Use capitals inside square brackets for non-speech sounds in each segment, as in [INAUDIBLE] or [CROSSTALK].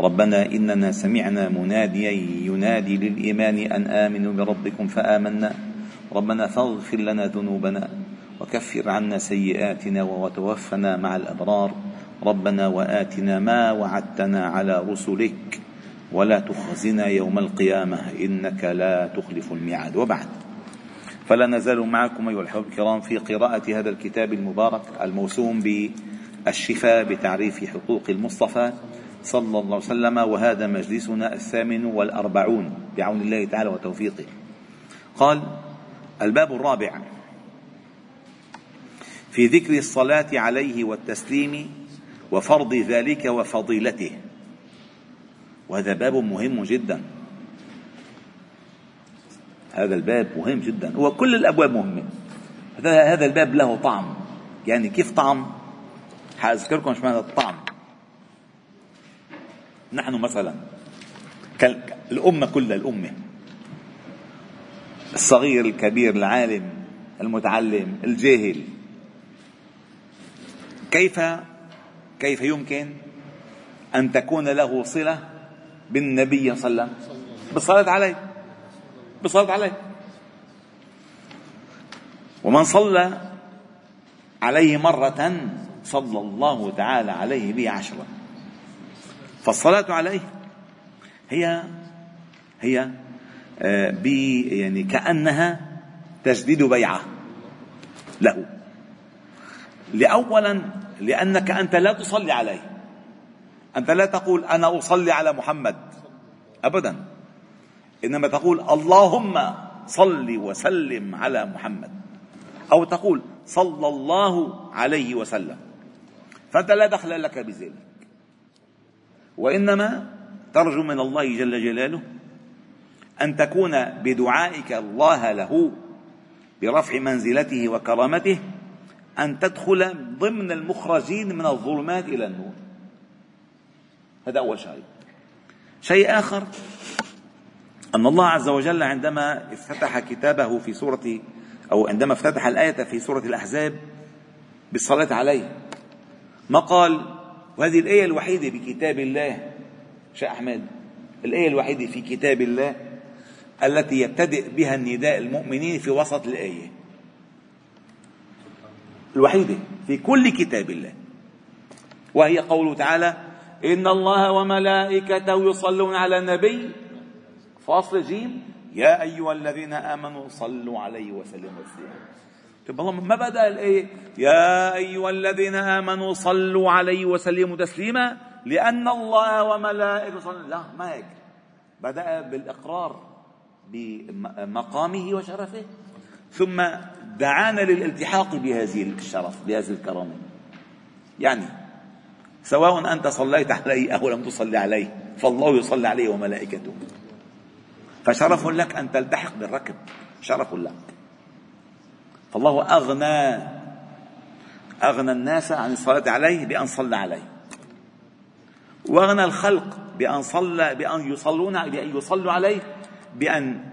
ربنا إننا سمعنا مناديا ينادي للإيمان أن آمنوا بربكم فآمنا. ربنا فاغفر لنا ذنوبنا وكفر عنا سيئاتنا وتوفنا مع الأبرار. ربنا وآتنا ما وعدتنا على رسلك. ولا تخزنا يوم القيامة إنك لا تخلف الميعاد. وبعد فلا نزال معكم أيها الحباب الكرام في قراءة هذا الكتاب المبارك الموسوم بالشفاء بتعريف حقوق المصطفى. صلى الله عليه وسلم وهذا مجلسنا الثامن والأربعون بعون الله تعالى وتوفيقه. قال الباب الرابع. في ذكر الصلاة عليه والتسليم وفرض ذلك وفضيلته. وهذا باب مهم جدا. هذا الباب مهم جدا. هو كل الأبواب مهمة. هذا الباب له طعم. يعني كيف طعم؟ حأذكركم شو معنى الطعم. نحن مثلا الأمة كلها الأمة. الصغير الكبير العالم المتعلم الجاهل. كيف كيف يمكن أن تكون له صلة بالنبي صلى الله عليه وسلم؟ بالصلاة عليه. بالصلاة عليه. ومن صلى عليه مرة صلى الله تعالى عليه به عشرة. فالصلاة عليه. هي هي آه، يعني كأنها تجديد بيعة له. لأولا لأنك أنت لا تصلي عليه. أنت لا تقول أنا أصلي على محمد. أبدا. إنما تقول اللهم صل وسلم على محمد. أو تقول صلى الله عليه وسلم. فأنت لا دخل لك بذلك. وإنما ترجو من الله جل جلاله أن تكون بدعائك الله له برفع منزلته وكرامته أن تدخل ضمن المخرجين من الظلمات إلى النور. هذا أول شيء. شيء آخر أن الله عز وجل عندما افتتح كتابه في سورة أو عندما افتتح الآية في سورة الأحزاب بالصلاة عليه ما قال وهذه الآية الوحيدة بكتاب الله شيخ أحمد الآية الوحيدة في كتاب الله التي يبتدئ بها النداء المؤمنين في وسط الآية. الوحيدة في كل كتاب الله. وهي قوله تعالى إن الله وملائكته يصلون على النبي. فاصل جيم. يا أيها الذين آمنوا صلوا عليه وسلموا تسليما. طيب الله ما بدأ الآية؟ يا أيها الذين آمنوا صلوا عليه وسلموا تسليما لأن الله وملائكته صلوا لا ما هيك بدأ بالإقرار بمقامه وشرفه. ثم دعانا للالتحاق بهذه الشرف بهذه الكرامة. يعني سواء أنت صليت عليه أو لم تصلي عليه فالله يصلي عليه وملائكته. فشرف لك أن تلتحق بالركب. شرف لك. فالله أغنى أغنى الناس عن الصلاة عليه بأن صلى عليه. وأغنى الخلق بأن صلى بأن يصلون بأن يصلوا عليه بأن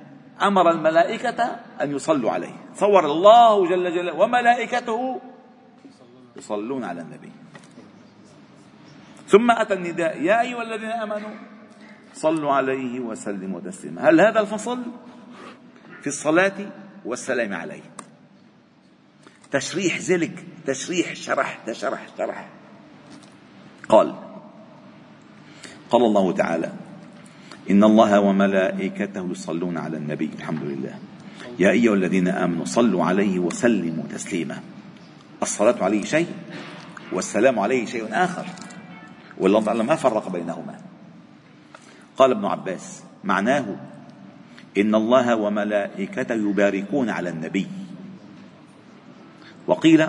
أمر الملائكة أن يصلوا عليه. صور الله جل جلاله وملائكته يصلون على النبي. ثم أتى النداء يا أيها الذين آمنوا صلوا عليه وسلموا تسليما. هل هذا الفصل؟ في الصلاة والسلام عليه. تشريح ذلك تشريح شرح تشرح شرح. قال قال الله تعالى إن الله وملائكته يصلون على النبي الحمد لله. يا أيها الذين آمنوا صلوا عليه وسلموا تسليما. الصلاة عليه شيء والسلام عليه شيء آخر. والله تعالى ما فرق بينهما. قال ابن عباس معناه إن الله وملائكته يباركون على النبي. وقيل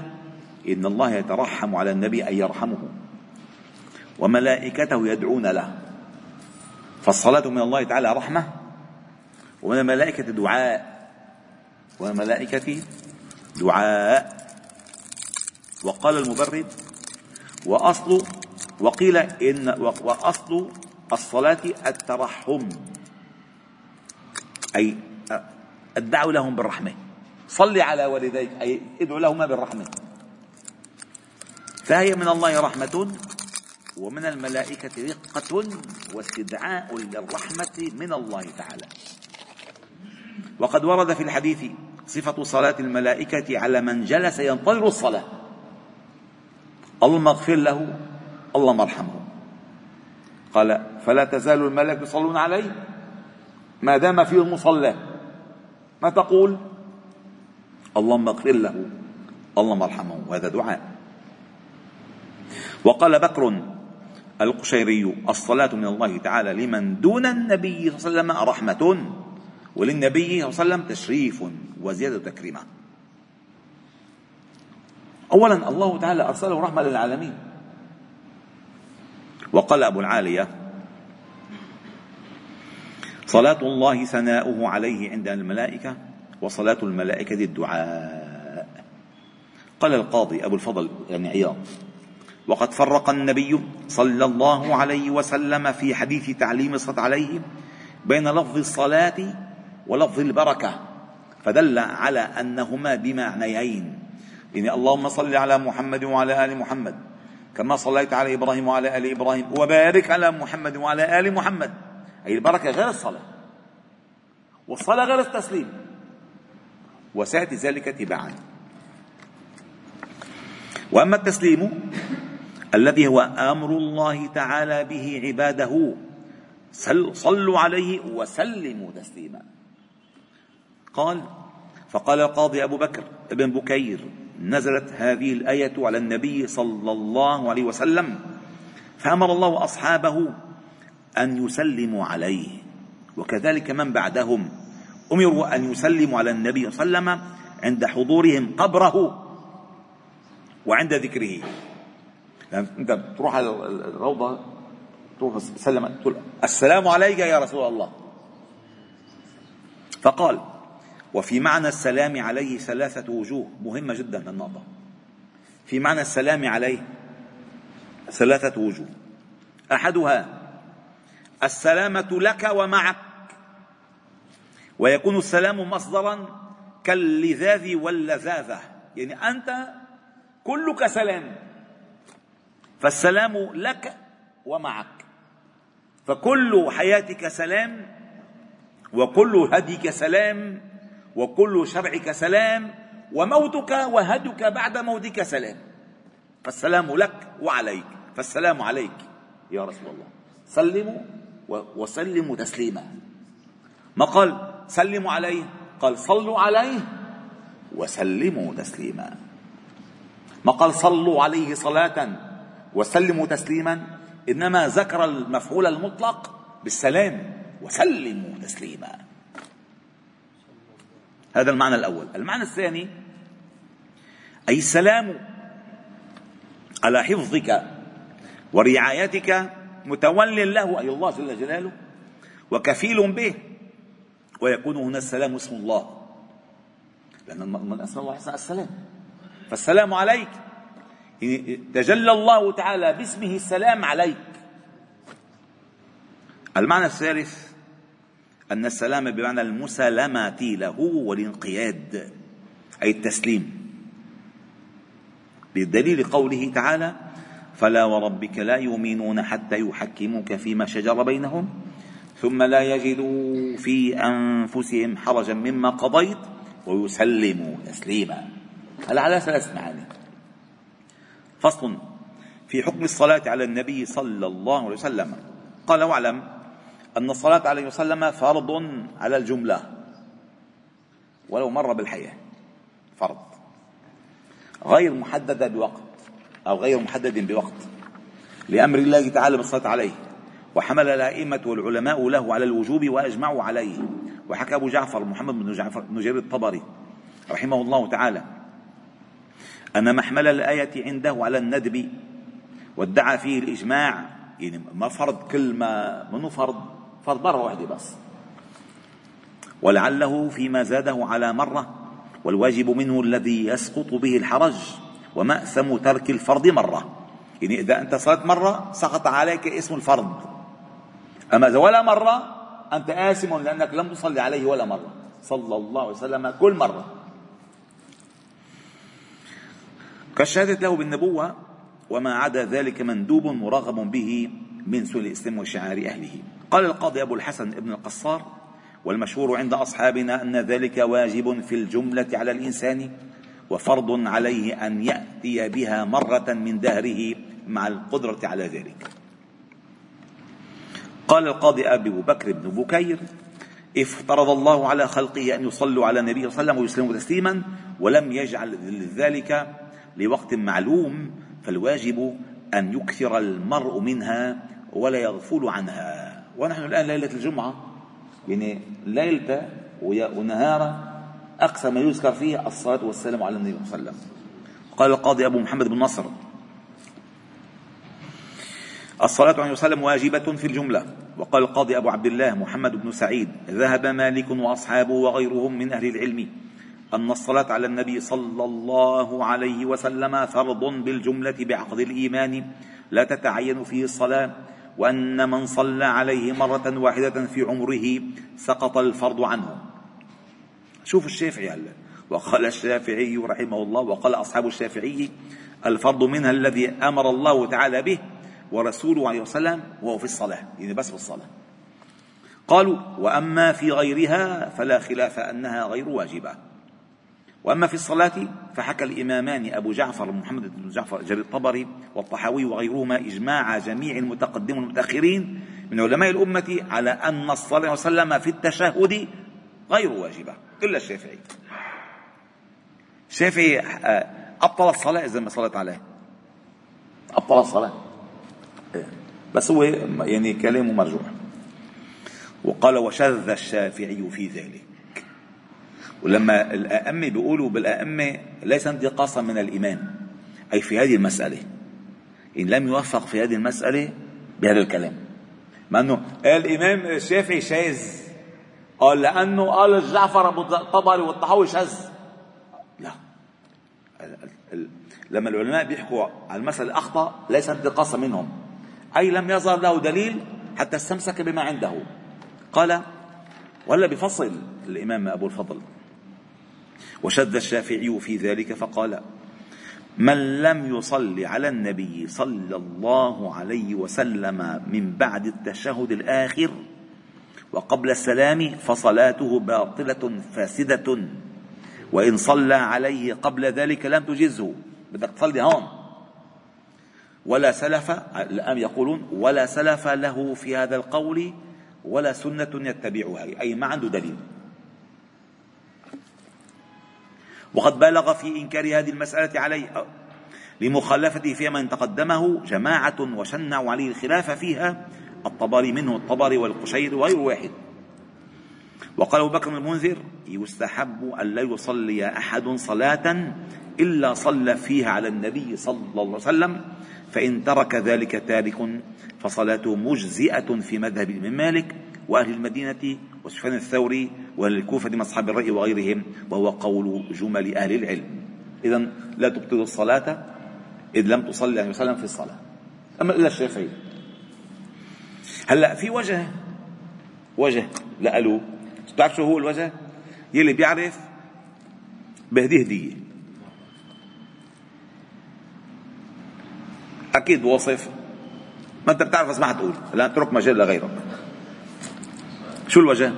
إن الله يترحم على النبي أن يرحمه وملائكته يدعون له. فالصلاة من الله تعالى رحمة ومن الملائكة دعاء ومن الملائكة دعاء. وقال المبرد وأصل وقيل إن وأصل الصلاة الترحم أي الدعوة لهم بالرحمة. صل على والديك أي ادعو لهما بالرحمة. فهي من الله رحمة ومن الملائكة رقة واستدعاء للرحمة من الله تعالى. وقد ورد في الحديث صفة صلاة الملائكة على من جلس ينتظر الصلاة. اللهم اغفر له اللهم ارحمه. قال فلا تزال الملائكة يصلون عليه؟ ما دام فيه المصلى ما تقول؟ اللهم اغفر له. اللهم ارحمه. وهذا دعاء. وقال بكر القشيري الصلاة من الله تعالى لمن دون النبي صلى الله عليه وسلم رحمة وللنبي صلى الله عليه وسلم تشريف وزيادة تكريمة. أولا الله تعالى أرسله رحمة للعالمين. وقال أبو العالية صلاة الله ثناؤه عليه عند الملائكة وصلاة الملائكة الدعاء. قال القاضي أبو الفضل يعني عياض وقد فرق النبي صلى الله عليه وسلم في حديث تعليم الصلاة عليه بين لفظ الصلاة ولفظ البركة فدل على أنهما بمعنيين. يعني اللهم صل على محمد وعلى آل محمد كما صليت على إبراهيم وعلى آل إبراهيم وبارك على محمد وعلى آل محمد. أي البركة غير الصلاة والصلاة غير التسليم. وسيأتي ذلك تباعا وأما التسليم الذي هو أمر الله تعالى به عباده صلوا عليه وسلموا تسليما. قال فقال القاضي أبو بكر ابن بكير نزلت هذه الآية على النبي صلى الله عليه وسلم فأمر الله أصحابه أن يسلموا عليه وكذلك من بعدهم أمروا أن يسلموا على النبي صلى الله عليه وسلم عند حضورهم قبره وعند ذكره. يعني أنت بتروح على الروضة تروح تسلم تقول السلام عليك يا رسول الله. فقال وفي معنى السلام عليه ثلاثة وجوه مهمة جدا النقطة. في معنى السلام عليه ثلاثة وجوه. أحدها السلامة لك ومعك. ويكون السلام مصدرا كاللذاذ واللذاذة. يعني أنت كلك سلام. فالسلام لك ومعك. فكل حياتك سلام وكل هديك سلام وكل شرعك سلام وموتك وهدك بعد موتك سلام. فالسلام لك وعليك. فالسلام عليك يا رسول الله. سلموا وسلموا تسليما. ما قال سلموا عليه. قال صلوا عليه وسلموا تسليما. ما قال صلوا عليه صلاة وسلموا تسليما إنما ذكر المفعول المطلق بالسلام وسلموا تسليما. هذا المعنى الأول. المعنى الثاني أي السلام على حفظك ورعايتك متول له أي الله جل جلاله وكفيل به ويكون هنا السلام اسم الله. من اسم الله السلام. فالسلام عليك. تجلى الله تعالى باسمه السلام عليك. المعنى الثالث أن السلام بمعنى المسالمة له والانقياد أي التسليم. بدليل قوله تعالى فلا وربك لا يؤمنون حتى يحكموك فيما شجر بينهم ثم لا يجدوا في أنفسهم حرجا مما قضيت ويسلموا تسليما. هل على ثلاث معاني. فصل في حكم الصلاة على النبي صلى الله عليه وسلم. قال واعلم أن الصلاة عليه وسلم فرض على الجملة. ولو مر بالحياة. فرض. غير محددة بوقت أو غير محدد بوقت. لأمر الله تعالى بالصلاة عليه. وحمل الأئمة والعلماء له على الوجوب وأجمعوا عليه. وحكى أبو جعفر محمد بن جعفر بن جرير الطبري رحمه الله تعالى أن محمل الآية عنده على الندب وادعى فيه الإجماع يعني ما فرض كل ما منه فرض؟ فرض مرة واحدة بس. ولعله فيما زاده على مرة والواجب منه الذي يسقط به الحرج ومأثم ترك الفرض مرة. يعني إذا أنت صليت مرة سقط عليك اسم الفرض. أما إذا ولا مرة أنت آثم لأنك لم تصلي عليه ولا مرة. صلى الله عليه وسلم كل مرة. كالشهادة له بالنبوة وما عدا ذلك مندوب مرغب به من سنن الإسلام وشعار أهله. قال القاضي أبو الحسن ابن القصار والمشهور عند أصحابنا أن ذلك واجب في الجملة على الإنسان وفرض عليه أن يأتي بها مرة من دهره مع القدرة على ذلك. قال القاضي أبي بكر بن بكير افترض الله على خلقه أن يصلوا على النبي صلى الله عليه وسلم ويسلموا تسليما ولم يجعل ذلك لوقت معلوم فالواجب أن يكثر المرء منها ولا يغفل عنها. ونحن الآن ليلة الجمعة يعني ليلة ونهارا أقصى ما يذكر فيه الصلاة والسلام على النبي صلى الله عليه وسلم. قال القاضي أبو محمد بن نصر الصلاة عليه وسلم واجبة في الجملة. وقال القاضي أبو عبد الله محمد بن سعيد ذهب مالك وأصحابه وغيرهم من أهل العلم أن الصلاة على النبي صلى الله عليه وسلم فرض بالجملة بعقد الإيمان لا تتعين فيه الصلاة وأن من صلى عليه مرة واحدة في عمره سقط الفرض عنه. شوف الشافعي هلا وقال الشافعي رحمه الله وقال أصحاب الشافعي الفرض منها الذي أمر الله تعالى به ورسوله عليه وسلم وهو في الصلاة يعني بس في الصلاة. قالوا وأما في غيرها فلا خلاف أنها غير واجبة. وأما في الصلاة فحكى الإمامان أبو جعفر محمد بن جعفر جرير الطبري والطحاوي وغيرهما إجماع جميع المتقدمين والمتأخرين من علماء الأمة على أن الصلاة عليه وسلم في التشهد غير واجبة. إلا الشافعي الشافعي آه، أبطل الصلاة إذا ما صلت عليه. أبطل الصلاة. بس هو يعني كلامه مرجوح. وقال وشذ الشافعي في ذلك. ولما الأئمة بيقولوا بالأئمة ليس انتقاصا من الإمام أي في هذه المسألة. إن لم يوفق في هذه المسألة بهذا الكلام. مع أنه الإمام الشافعي شاذ. قال لأنه قال جعفر أبو الطبري والطحاوي شاذ. لا. لما العلماء بيحكوا على المسألة أخطأ ليس انتقاصا منهم. أي لم يظهر له دليل حتى استمسك بما عنده. قال ولا بفصل. الإمام أبو الفضل. وشد الشافعي في ذلك فقال من لم يصل على النبي صلى الله عليه وسلم من بعد التشهد الآخر وقبل السلام فصلاته باطلة فاسدة وإن صلى عليه قبل ذلك لم تجزه. بدك تصلي هون. ولا سلف الآن يقولون ولا سلف له في هذا القول ولا سنة يتبعها أي ما عنده دليل. وقد بالغ في إنكار هذه المسألة عليه لمخالفته في من تقدمه جماعة وشنعوا عليه الخلاف فيها الطبري منه الطبري والقشير وغير واحد. وقال أبو بكر المنذر يستحب أن لا يصلي أحد صلاة إلا صلى فيها على النبي صلى الله عليه وسلم فإن ترك ذلك تارك فصلاته مجزئة في مذهب الإمام مالك وأهل المدينة وسفيان الثوري وأهل الكوفة من أصحاب الرأي وغيرهم وهو قول جمل أهل العلم. إذا لا تبطل الصلاة إذ لم تصلي عليه وسلم في الصلاة. أما إلا الشافعي هلأ في وجه وجه لألو. بتعرف شو هو الوجه؟ يلي بيعرف بهديه هدية أكيد وصف. ما أنت بتعرف بس ما حتقول. لا أترك مجال لغيرك. شو الوجه؟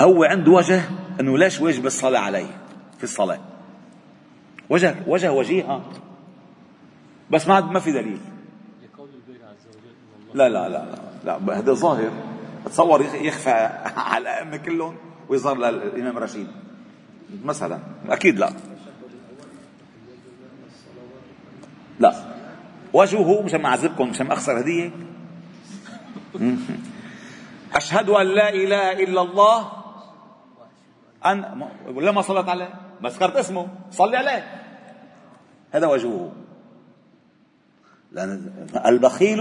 هو عنده وجه إنه ليش واجب الصلاة عليه في الصلاة؟ وجه وجه وجيه بس ما ما في دليل. لا لا لا لا, لا هذا ظاهر. تصور يخفى [LAUGHS] على الأئمة كلهم ويظهر للامام رشيد. مثلا. أكيد لا. لا. وجهه مشان ما اعذبكم مشان ما أخسر هدية. أشهد أن لا إله إلا الله. أن ولا ما صلت عليه ما ذكرت اسمه صلي عليه. هذا وجهه. لأن البخيل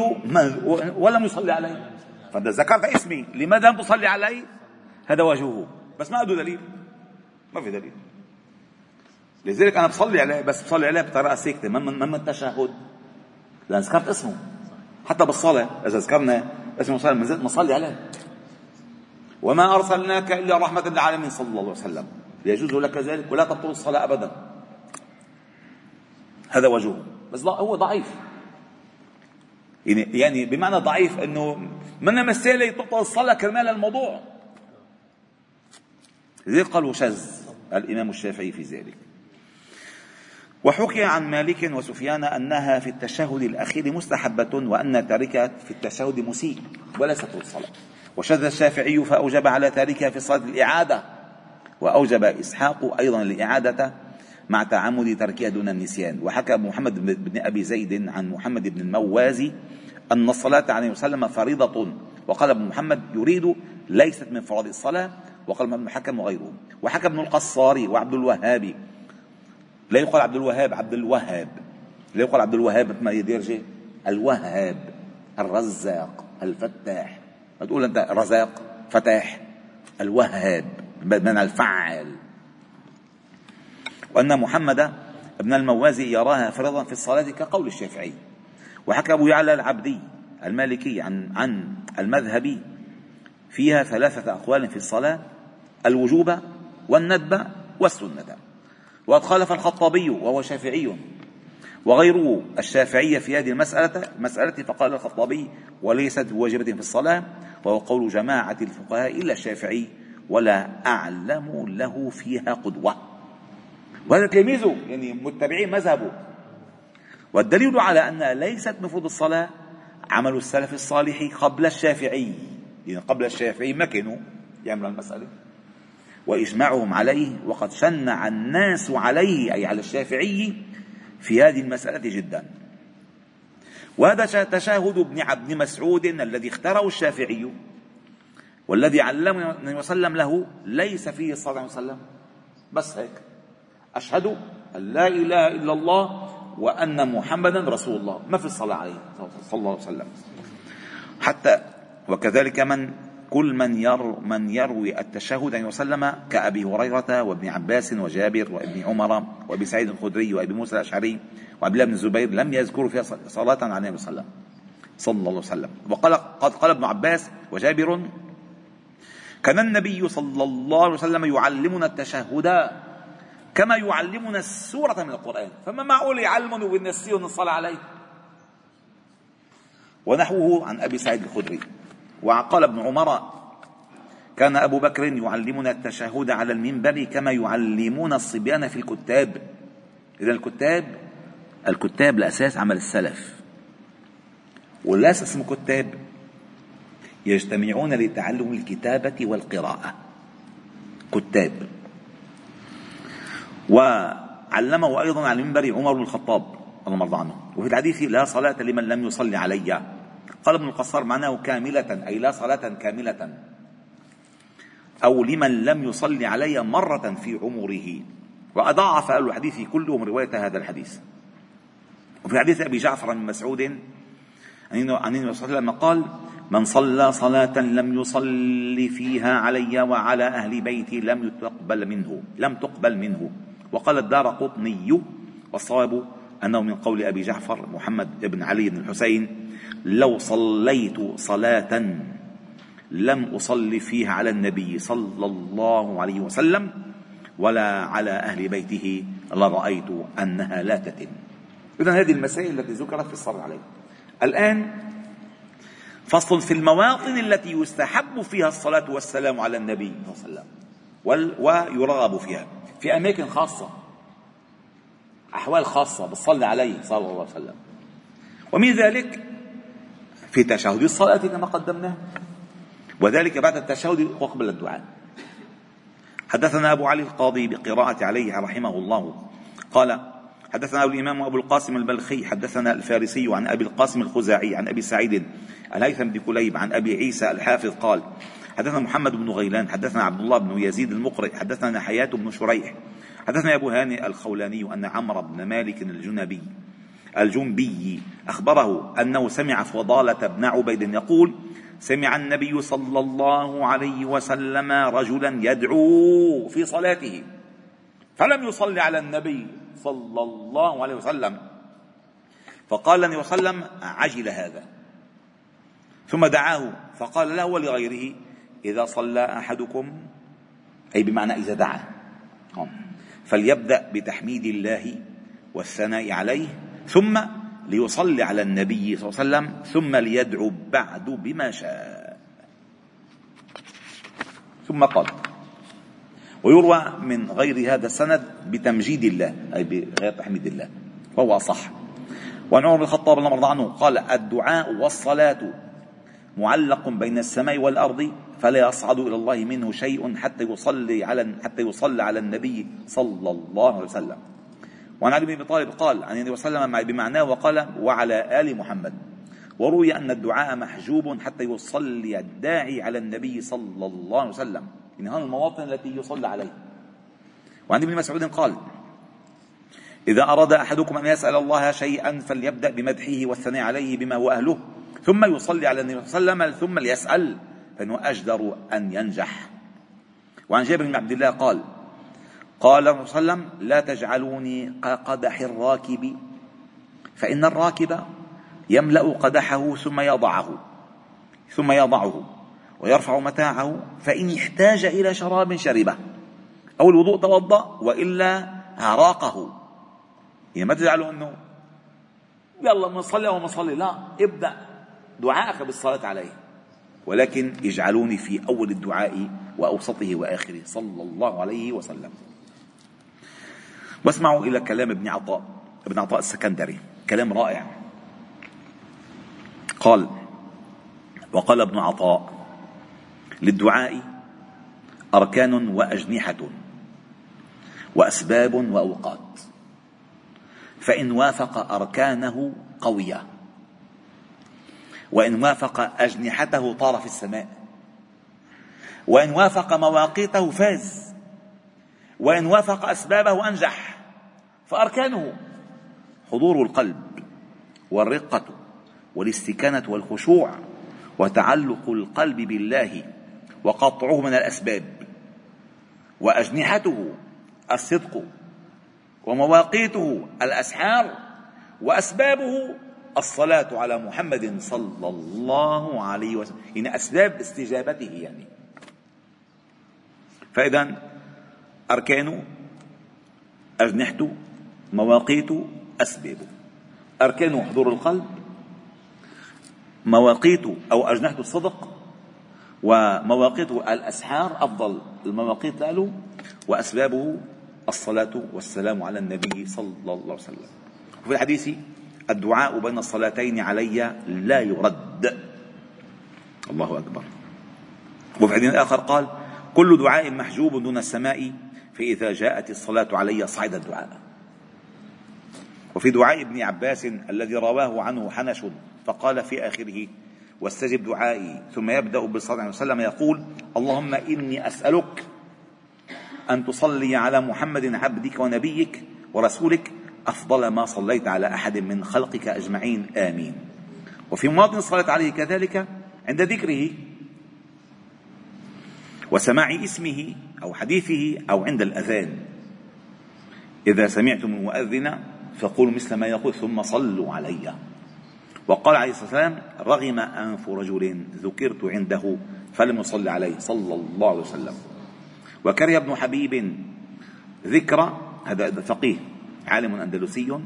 ولم يصلي عليه. فإذا ذكرت اسمي لماذا لم تصلي علي؟ هذا وجهه. بس ما عنده دليل. ما في دليل. لذلك أنا بصلي عليه بس بصلي عليه بطريقة ساكتة من من التشهد. لأن ذكرت اسمه حتى بالصلاة إذا ذكرنا اسم صلى الله نصلي عليه. وما أرسلناك إلا رحمة للعالمين صلى الله عليه وسلم. يجوز لك ذلك ولا تبطل الصلاة أبدا. هذا وجهه بس هو ضعيف. يعني يعني بمعنى ضعيف إنه من مسألة تبطل الصلاة كرمال الموضوع. لذلك قالوا شذ الإمام الشافعي في ذلك. وحكي عن مالك وسفيان أنها في التشهد الأخير مستحبة وأن تاركها في التشهد مسيء وليست الصلاة وشذ الشافعي فأوجب على تاركها في صلاة الإعادة وأوجب إسحاق أيضا الإعادة مع تعمد تركها دون النسيان. وحكى محمد بن أبي زيد عن محمد بن الموازي أن الصلاة عليه وسلم فريضة وقال ابن محمد يريد ليست من فرض الصلاة وقال ابن الحكم وغيره وحكى ابن القصاري وعبد الوهاب لا يقال عبد الوهاب عبد الوهاب. لا يقال عبد الوهاب مثل ما يديرجي الوهاب الرزاق الفتاح. ما تقول أنت رزاق فتاح. الوهاب بمعنى الفعال وأن محمد ابن الموازي يراها فرضا في الصلاة كقول الشافعي. وحكى أبو يعلى العبدي المالكي عن عن المذهبي فيها ثلاثة أقوال في الصلاة الوجوب والندب والسنة. وقد خالف الخطابي وهو شافعي. وغيره الشافعية في هذه المسألة مسألة فقال الخطابي وليست واجبة في الصلاة وهو قول جماعة الفقهاء إلا الشافعي ولا أعلم له فيها قدوة. وهذا تلميذه يعني متبعين مذهبه. والدليل على أنها ليست مفروض الصلاة عمل السلف الصالح قبل الشافعي. يعني قبل الشافعي ما كانوا يعملوا المسألة. وإجماعهم عليه وقد شنع الناس عليه أي على الشافعي في هذه المسألة جدا. وهذا تشاهد ابن عبد مسعود الذي اختاره الشافعي والذي علمه النبي وسلم له ليس فيه صلى الله عليه وسلم. بس هيك. أشهد أن لا إله إلا الله وأن محمدا رسول الله. ما في الصلاة عليه صلى الله عليه وسلم. حتى وكذلك من كل من ير من يروي التشهد عليه وسلم كأبي هريرة وابن عباس وجابر وابن عمر وأبي سعيد الخدري وأبي موسى الأشعري وعبد الله بن الزبير لم يذكروا فيها صلاة على النبي صلى الله عليه وسلم. صلى الله عليه وسلم. وقال قد قال ابن عباس وجابر كان النبي صلى الله عليه وسلم يعلمنا التشهد كما يعلمنا السورة من القرآن. فما معقول يعلمنا ونسيه الصلاة عليه؟ ونحوه عن أبي سعيد الخدري. وقال ابن عمر كان أبو بكر يعلمنا التشهد على المنبر كما يعلمون الصبيان في الكتاب. إذا الكتاب الكتاب الأساس عمل السلف. والناس اسمه كتاب. يجتمعون لتعلم الكتابة والقراءة. كتاب. وعلمه أيضا على المنبر عمر بن الخطاب الله مرضى عنه. وفي الحديث لا صلاة لمن لم يصلي علي. قال ابن القصار معناه كاملة أي لا صلاة كاملة. أو لمن لم يصلي علي مرة في عمره. وأضاعف أهل الحديث كلهم رواية هذا الحديث. وفي حديث أبي جعفر بن مسعود عن النبي صلى الله عليه وسلم قال من صلى صلاة لم يصلي فيها علي وعلى أهل بيتي لم تقبل منه لم تقبل منه. وقال الدار قطني والصواب أنه من قول أبي جعفر محمد بن علي بن الحسين لو صليت صلاة لم أصلي فيها على النبي صلى الله عليه وسلم ولا على أهل بيته لرأيت أنها لا تتم. إذا هذه المسائل التي ذكرت في الصلاة عليه الآن فصل في المواطن التي يستحب فيها الصلاة والسلام على النبي صلى الله عليه وسلم ويرغب فيها. في أماكن خاصة أحوال خاصة بتصلي عليه صلى الله عليه وسلم. ومن ذلك في تشهد الصلاة كما قدمناه. وذلك بعد التشهد وقبل الدعاء. حدثنا أبو علي القاضي بقراءة عليه رحمه الله. قال حدثنا الإمام أبو القاسم البلخي حدثنا الفارسي عن أبي القاسم الخزاعي عن أبي سعيد الهيثم بن كليب عن أبي عيسى الحافظ قال حدثنا محمد بن غيلان حدثنا عبد الله بن يزيد المقرئ حدثنا حياة بن شريح حدثنا أبو هانئ الخولاني أن عمرو بن مالك الجنبي الجنبي أخبره أنه سمع فضالة بن عبيد يقول سمع النبي صلى الله عليه وسلم رجلا يدعو في صلاته فلم يصلي على النبي صلى الله عليه وسلم. فقال النبي صلى الله عليه وسلم عجل هذا. ثم دعاه فقال له ولغيره إذا صلى أحدكم أي بمعنى إذا دعا. فليبدأ بتحميد الله والثناء عليه ثم ليصلي على النبي صلى الله عليه وسلم ثم ليدعو بعد بما شاء. ثم قال ويروى من غير هذا السند بتمجيد الله أي بغير تحميد الله وهو أصح وعن عمر بن الخطاب رضي الله عنه قال الدعاء والصلاة معلق بين السماء والأرض فلا يصعد إلى الله منه شيء حتى يصلي على حتى يصلى على النبي صلى الله عليه وسلم. وعن علي بن أبي طالب قال عن النبي صلى الله عليه وسلم بمعناه وقال وعلى آل محمد. وروي أن الدعاء محجوب حتى يصلي الداعي على النبي صلى الله عليه وسلم. يعني هذه المواطن التي يصلى عليه. وعن ابن مسعود قال إذا أراد أحدكم أن يسأل الله شيئا فليبدأ بمدحه والثناء عليه بما هو أهله ثم يصلي على النبي صلى الله عليه وسلم ثم ليسأل فإنه أجدر أن ينجح. وعن جابر بن عبد الله قال قال صلى الله عليه وسلم لا تجعلوني كقدح الراكب. فإن الراكب يملأ قدحه ثم يضعه ثم يضعه ويرفع متاعه فإن احتاج إلى شراب شربه أو الوضوء توضأ وإلا عراقه يعني ما تجعلوا أنه يلا نصلي أو نصلي لا ابدأ دعائك بالصلاة عليه. ولكن اجعلوني في أول الدعاء وأوسطه وآخره. صلى الله عليه وسلم. واسمعوا إلى كلام ابن عطاء ابن عطاء السكندري كلام رائع. قال وقال ابن عطاء للدعاء أركان وأجنحة وأسباب وأوقات فإن وافق أركانه قوية وإن وافق أجنحته طار في السماء وإن وافق مواقيته فاز وإن وافق أسبابه أنجح. فأركانه حضور القلب والرقة والاستكانة والخشوع وتعلق القلب بالله وقطعه من الأسباب وأجنحته الصدق ومواقيته الأسحار وأسبابه الصلاة على محمد صلى الله عليه وسلم. يعني أسباب استجابته يعني. فإذا أركانه أجنحته مواقيته أسبابه أركانه حضور القلب مواقيته أو أجنحته الصدق ومواقيت الأسحار أفضل. المواقيت له وأسبابه الصلاة والسلام على النبي صلى الله عليه وسلم. وفي الحديث الدعاء بين الصلاتين علي لا يرد. الله أكبر. وفي حديث آخر قال كل دعاء محجوب دون السماء فإذا جاءت الصلاة علي صعد الدعاء. وفي دعاء ابن عباس الذي رواه عنه حنش فقال في آخره واستجب دعائي. ثم يبدأ بالصلاة عليه وسلم يقول اللهم إني أسألك أن تصلي على محمد عبدك ونبيك ورسولك أفضل ما صليت على أحد من خلقك أجمعين. آمين. وفي مواطن الصلاة عليه كذلك عند ذكره وسماع اسمه أو حديثه أو عند الأذان. إذا سمعتم المؤذن فقولوا مثل ما يقول ثم صلوا علي. وقال عليه الصلاة والسلام رغم أنف رجل ذكرت عنده فلم يصلي عليه صلى الله عليه وسلم. وكره ابن حبيب ذكر هذا فقيه عالم أندلسي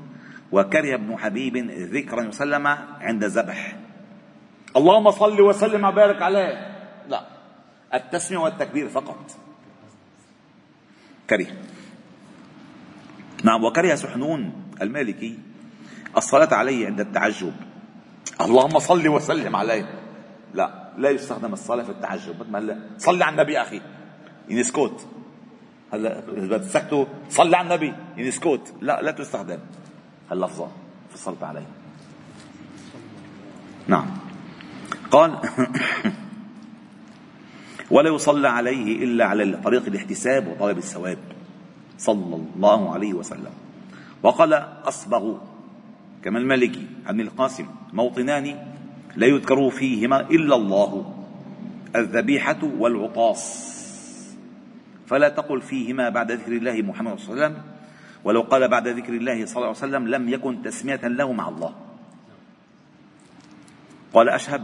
وكره ابن حبيب ذكرا يسلم عند الذبح اللهم صل وسلم وبارك عليه. لا التسمية والتكبير فقط. كره. نعم وكره سحنون. المالكي الصلاة عليه عند التعجب. اللهم صل وسلم عليه. لا لا يستخدم الصلاة في التعجب. مثل ما صلي على النبي أخي. ينسكوت هلا إذا تسكتوا صلي على النبي. ينسكوت لا لا تستخدم اللفظة في الصلاة عليه. نعم. قال [LAUGHS] ولا يصلى عليه إلا على طريق الاحتساب وطلب الثواب. صلى الله عليه وسلم. وقال أصبغ. كما المالكي عن القاسم. موطنان لا يذكر فيهما إلا الله. الذبيحة والعطاس. فلا تقل فيهما بعد ذكر الله محمد صلى الله عليه وسلم. ولو قال بعد ذكر الله صلى الله عليه وسلم لم يكن تسمية له مع الله. قال أشهب.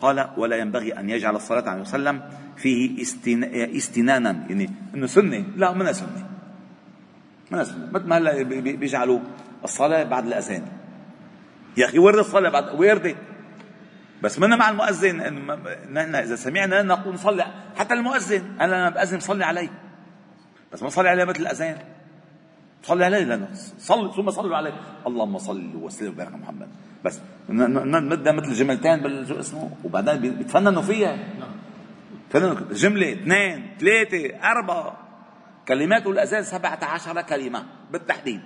قال ولا ينبغي أن يجعل الصلاة عليه وسلم فيه استنانا. يعني إنه سنة. لا منها سنة. مثل ما هلا بيجعلوا الصلاة بعد الأذان. يا أخي ورد الصلاة بعد ورده بس منا مع المؤذن نحن إذا سمعنا نقول نصلي حتى المؤذن أنا لما بأذن صلي عليه. بس ما صلي عليه مثل الأذان. صلي عليه لأنه صلي ثم صلوا عليه. اللهم صل وسلم وبارك محمد. بس نمدها مثل جملتين بال اسمه وبعدين بيتفننوا فيها. جملة اثنين ثلاثة أربعة. كلمات الأذان سبعة عشر كلمة بالتحديد.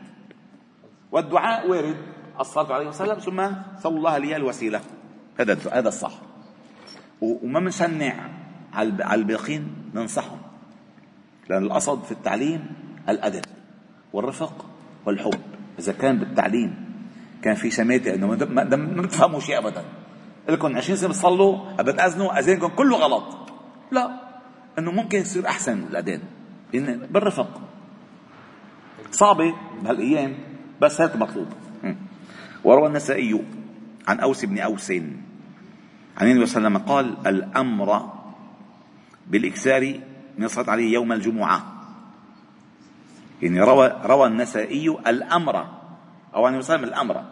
والدعاء وارد. الصلاة عليه وسلم ثم صلى الله لي الوسيلة. هذا هذا الصح. وما بنشنع على الباقين ننصحهم. لأن القصد في التعليم الأدب والرفق والحب. إذا كان بالتعليم كان في شماتة إنه ما بتفهموا شيء أبدا. لكم 20 سنة بتصلوا بتأذنوا أذانكم كله غلط. لا. إنه ممكن يصير أحسن الأذان. بالرفق. صعبة بهالأيام بس هذا مطلوب. وروى النسائي عن أوس بن أوس. عن النبي صلى الله عليه وسلم قال الأمر بالاكثار من الصلاه عليه يوم الجمعة. يعني روى روى النسائي الأمر أو عن النبي صلى الله عليه وسلم الأمر.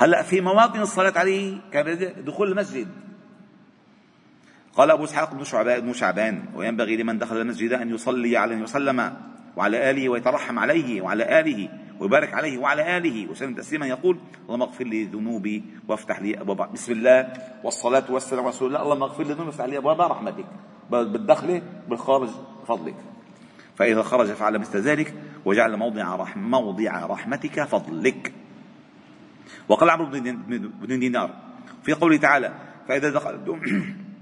هلأ في مواطن الصلاه عليه كدخول المسجد. قال أبو إسحاق بن شعبان, شعبان وينبغي لمن دخل المسجد أن يصلي عليه وسلم وعلى آله ويترحم عليه وعلى آله ويبارك عليه وعلى آله وسلم تسليما. يقول اللهم اغفر لي ذنوبي وافتح لي أبواب بسم الله والصلاة والسلام على رسول الله. اللهم اغفر لي ذنوبي وافتح لي أبواب رحمتك. بالدخل بالخارج فضلك فإذا خرج فعل مثل ذلك وجعل موضع رحم موضع رحمتك فضلك. وقال عمرو بن دينار في قوله تعالى فإذا دخلتم [CLEARS THROAT]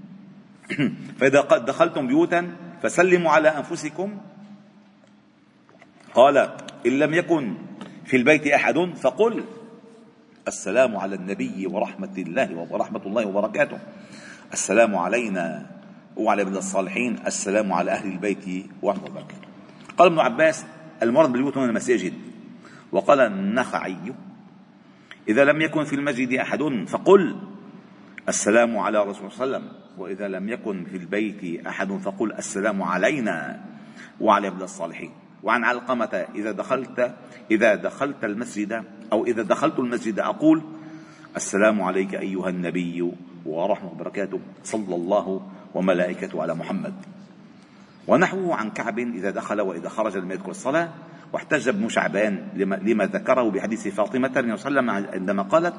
[CLEARS THROAT] فإذا دخلتم بيوتا فسلموا على أنفسكم. قال إن لم يكن في البيت أحد فقل السلام على النبي ورحمة الله ورحمة الله وبركاته. السلام علينا وعلى ابن الصالحين السلام على أهل البيت ورحمة الله وبركاته. قال ابن عباس المرض بالبيوت من المساجد. وقال النخعي إذا لم يكن في المسجد أحد فقل السلام على رسول الله صلى الله عليه وسلم وإذا لم يكن في البيت أحد فقل السلام علينا وعلى ابن الصالحين. وعن علقمة إذا دخلت إذا دخلت المسجد أو إذا دخلت المسجد أقول السلام عليك أيها النبي ورحمة وبركاته صلى الله وملائكته على محمد. ونحوه عن كعب إذا دخل وإذا خرج لم يذكر الصلاة واحتج ابن شعبان لما, ذكره بحديث فاطمة صلى الله عليه وسلم عندما قالت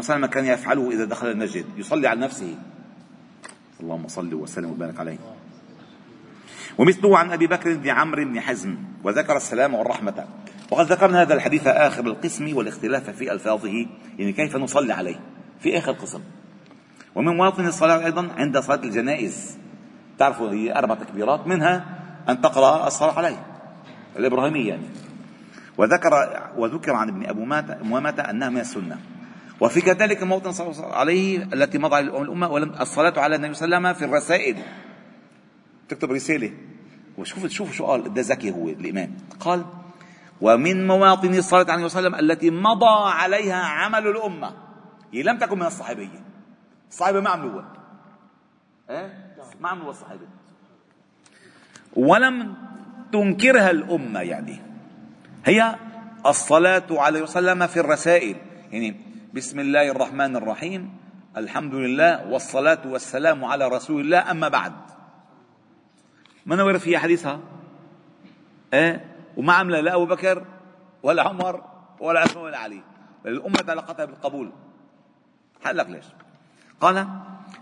عليه وسلم كان يفعله إذا دخل المسجد. يصلي على نفسه. اللهم صل وسلم وبارك عليه. ومثله عن أبي بكر بن عمرو بن حزم وذكر السلام والرحمة. وقد ذكرنا هذا الحديث آخر القسم والاختلاف في ألفاظه يعني كيف نصلي عليه. في آخر القسم. ومن مواطن الصلاة أيضا عند صلاة الجنائز. تعرفوا هي أربع تكبيرات منها أن تقرأ الصلاة عليه. الإبراهيمية يعني. وذكر وذكر عن ابن أبو امامه أنها من السنة. وفي كذلك موطن صلى الله عليه التي مضى الأمة ولم الصلاة على النبي صلى الله عليه وسلم في الرسائل. تكتب رسالة. وشوف شوف شو قال ده ذكي هو الإمام. قال ومن مواطن الصلاة عليه وسلم التي مضى عليها عمل الأمة. هي لم تكن من الصحابية الصحابة ما عملوها إيه؟ ما عملوها الصحابة ولم تنكرها الأمة يعني. هي الصلاة عليه وسلم في الرسائل. يعني بسم الله الرحمن الرحيم. الحمد لله والصلاة والسلام على رسول الله. أما بعد ما نور فيها حديثها؟ إيه؟ وما عمل لا أبو بكر ولا عمر ولا عثمان ولا علي. الأمة تلقتها بالقبول. لك ليش؟ قال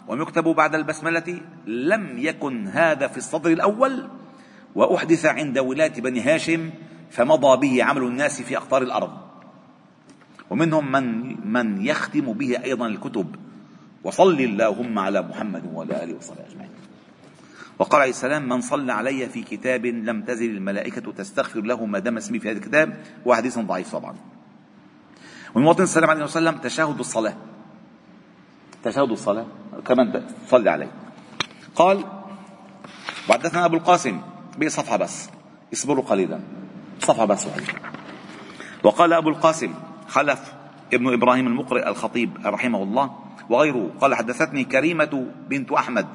ويكتب بعد البسملة لم يكن هذا في الصدر الأول وأحدث عند ولاة بني هاشم فمضى به عمل الناس في أقطار الأرض. ومنهم من من يختم به أيضا الكتب. وصل اللهم على محمد وعلى آله وصحبه أجمعين. وقال عليه السلام من صلى علي في كتاب لم تزل الملائكة تستغفر له ما دام اسمي في هذا الكتاب. وحديث ضعيف طبعا. ومن مواطن السلام عليه وسلم تشهد الصلاة. تشهد الصلاة. كمان صلي عليه. قال وحدثنا أبو القاسم بصفحة بس. اصبروا قليلا. صفحة بس وقال أبو القاسم خلف ابن إبراهيم المقرئ الخطيب رحمه الله وغيره. قال حدثتني كريمة بنت أحمد.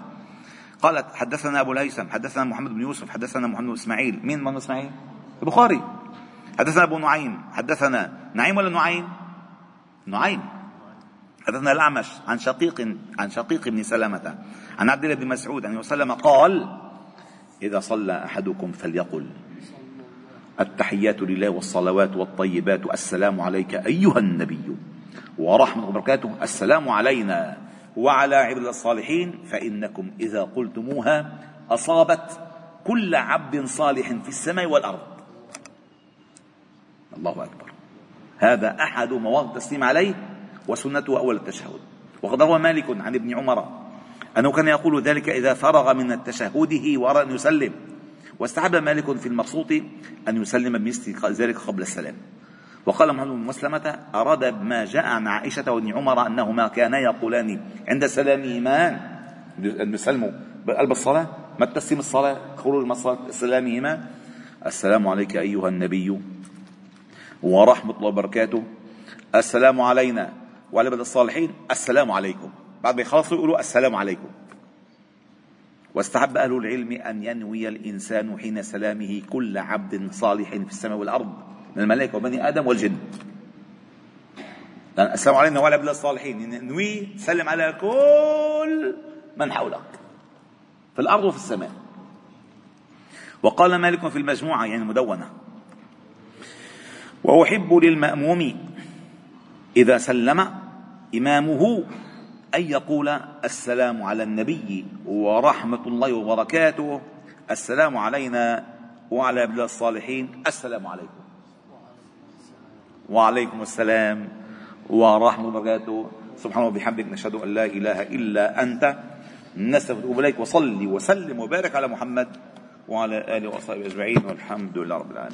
قالت حدثنا أبو الهيثم حدثنا محمد بن يوسف حدثنا محمد بن إسماعيل. مين محمد إسماعيل؟ البخاري. حدثنا أبو نعيم حدثنا نعيم ولا نعيم؟ نعيم. حدثنا الأعمش عن شقيق عن شقيق بن سلمة عن عبد الله بن مسعود أن وسلم قال إذا صلى أحدكم فليقل. التحيات لله والصلوات والطيبات. السلام عليك أيها النبي ورحمة الله وبركاته. السلام علينا وعلى عباد الصالحين. فإنكم إذا قلتموها أصابت كل عبد صالح في السماء والأرض. الله أكبر. هذا أحد مواضع التسليم عليه وسنته أول التشهد. وقد روى مالك عن ابن عمر أنه كان يقول ذلك إذا فرغ من تشهده وأرى أن يسلم. واستحب مالك في المبسوط أن يسلم بمثل ذلك قبل السلام. وقال محمد بن مسلمة أراد ما جاء عن عائشة وابن عمر أنهما كانا يقولان عند سلامهما أن يسلموا بقلب الصلاة ما تسلم الصلاة خروج سلامهما السلام عليك أيها النبي ورحمة الله وبركاته. السلام علينا وعلى بدء الصالحين السلام عليكم. بعد ما يخلصوا يقولوا السلام عليكم. واستحب أهل العلم أن ينوي الإنسان حين سلامه كل عبد صالح في السماء والأرض من الملائكة وبني آدم والجن. لأن السلام علينا وعلى بلاد الصالحين. نوي سلم على كل من حولك. في الأرض وفي السماء. وقال مالك في المجموعة يعني المدونة وأحب للمأموم إذا سلم إمامه أن يقول السلام على النبي ورحمة الله وبركاته السلام علينا وعلى عباد الصالحين السلام عليكم. وعليكم السلام ورحمة الله وبركاته. سبحانه وبحمدك نشهد أن لا إله إلا أنت. نستغفرك إليك وصلي وسلم وبارك على محمد وعلى آله وصحبه أجمعين والحمد لله رب العالمين.